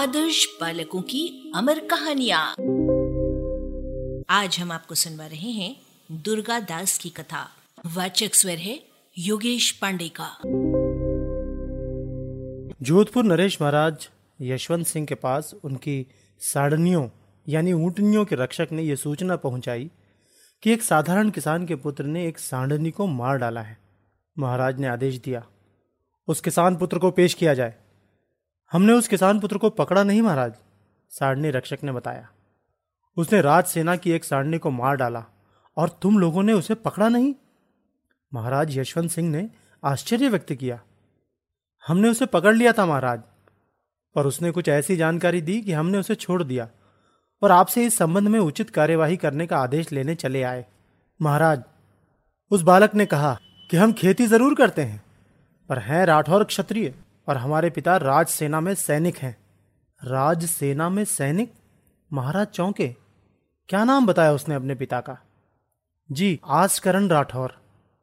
आदर्श बालकों की अमर कहानियाँ। आज हम आपको सुनवा रहे हैं दुर्गा दास की कथा। वाचक स्वर है योगेश पांडे का। जोधपुर नरेश महाराज यशवंत सिंह के पास उनकी साड़नियों, यानी ऊँटनियों के रक्षक ने यह सूचना पहुंचाई कि एक साधारण किसान के पुत्र ने एक सांडनी को मार डाला है। महाराज ने आदेश दिया, उस किसान पुत्र को पेश किया जाए। हमने उस किसान पुत्र को पकड़ा नहीं महाराज, सारणी रक्षक ने बताया। उसने राज सेना की एक सारणी को मार डाला और तुम लोगों ने उसे पकड़ा नहीं? महाराज यशवंत सिंह ने आश्चर्य व्यक्त किया। हमने उसे पकड़ लिया था महाराज पर उसने कुछ ऐसी जानकारी दी कि हमने उसे छोड़ दिया और आपसे इस संबंध में उचित कार्यवाही करने का आदेश लेने चले आए। महाराज, उस बालक ने कहा कि हम खेती ज़रूर करते हैं, पर हैं राठौर क्षत्रिय। और हमारे पिता राज सेना में सैनिक हैं। राज सेना में सैनिक? महाराज चौंके। क्या नाम बताया उसने अपने पिता का? जी, आसकरण राठौर।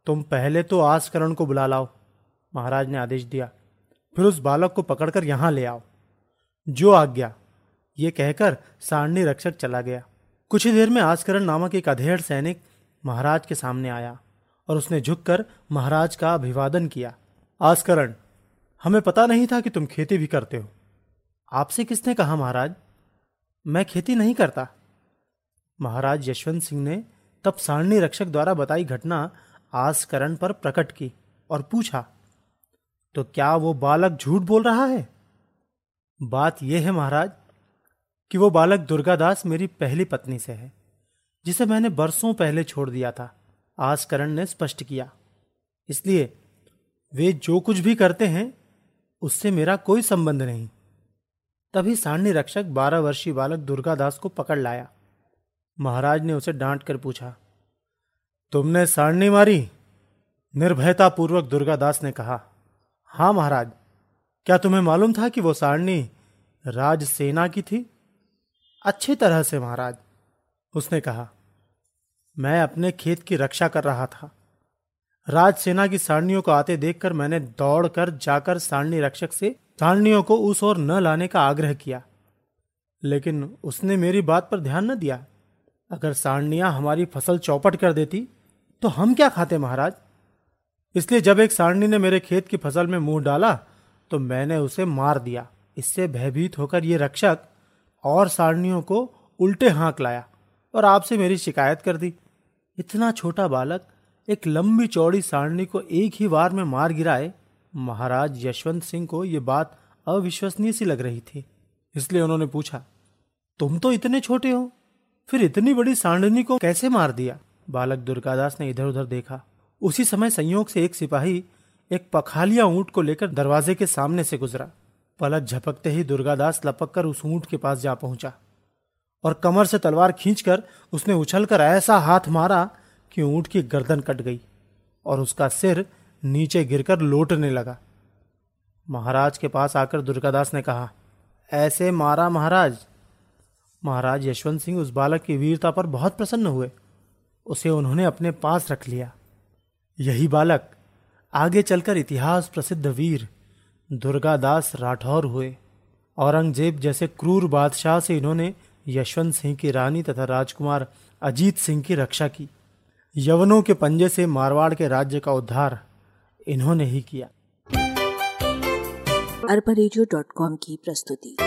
तुम पहले तो आसकरण को बुला लाओ, महाराज ने आदेश दिया। फिर उस बालक को पकड़कर यहाँ ले आओ। जो आज्ञा, ये कहकर सारणी रक्षक चला गया। कुछ ही देर में आसकरण नामक एक अधेड़ सैनिक महाराज के सामने आया और उसने झुककर महाराज का अभिवादन किया। आसकरण हमें पता नहीं था कि तुम खेती भी करते हो। आपसे किसने कहा, महाराज? मैं खेती नहीं करता। महाराज यशवंत सिंह ने तब सारणी रक्षक द्वारा बताई घटना आसकरण पर प्रकट की और पूछा तो क्या वो बालक झूठ बोल रहा है? बात यह है, महाराज, कि वो बालक दुर्गादास मेरी पहली पत्नी से है, जिसे मैंने बरसों पहले छोड़ दिया था, आसकरण ने स्पष्ट किया। इसलिए वे जो कुछ भी करते हैं उससे मेरा कोई संबंध नहीं। तभी सारणी रक्षक बारह वर्षीय बालक दुर्गादास को पकड़ लाया। महाराज ने उसे डांट कर पूछा, तुमने सारणी मारी? निर्भयता पूर्वक दुर्गादास ने कहा, हाँ महाराज, क्या तुम्हें मालूम था कि वो सारणी राज सेना की थी? अच्छी तरह से महाराज, उसने कहा, मैं अपने खेत की रक्षा कर रहा था। राज सेना की सारणियों को आते देखकर मैंने दौड़कर जाकर सारणी रक्षक से सारणियों को उस ओर न लाने का आग्रह किया। लेकिन उसने मेरी बात पर ध्यान न दिया। अगर सारणियाँ हमारी फ़सल चौपट कर देती तो हम क्या खाते महाराज? इसलिए जब एक सारणी ने मेरे खेत की फ़सल में मुँह डाला तो मैंने उसे मार दिया। इससे भयभीत होकर ये रक्षक और सारणियों को उल्टे हाँक लाया और आपसे मेरी शिकायत कर दी। इतना छोटा बालक एक लंबी चौड़ी सारणी को एक ही बार में मार गिराए, महाराज यशवंत सिंह को यह बात अविश्वसनीय सी लग रही थी। इसलिए उन्होंने पूछा, तुम तो इतने छोटे हो, फिर इतनी बड़ी सांडनी को कैसे मार दिया? बालक दुर्गादास ने इधर उधर देखा। उसी समय संयोग से एक सिपाही एक पखालिया ऊँट को लेकर दरवाजे के सामने से गुजरा। पलक झपकते ही दुर्गादास लपक कर उस ऊँट के पास जा पहुँचा और कमर से तलवार खींचकर उसने उछलकर ऐसा हाथ मारा कि ऊँट की गर्दन कट गई और उसका सिर नीचे गिरकर लोटने लगा। महाराज के पास आकर दुर्गादास ने कहा, ऐसे मारा महाराज। महाराज यशवंत सिंह उस बालक की वीरता पर बहुत प्रसन्न हुए। उसे उन्होंने अपने पास रख लिया। यही बालक, आगे चलकर इतिहास प्रसिद्ध वीर, दुर्गादास राठौर हुए। औरंगज़ेब जैसे क्रूर बादशाह से इन्होंने यशवंत सिंह की रानी तथा राजकुमार अजीत सिंह की रक्षा की। यवनों के पंजे से मारवाड़ के राज्य का उद्धार इन्होंने ही किया। अरबा की प्रस्तुति।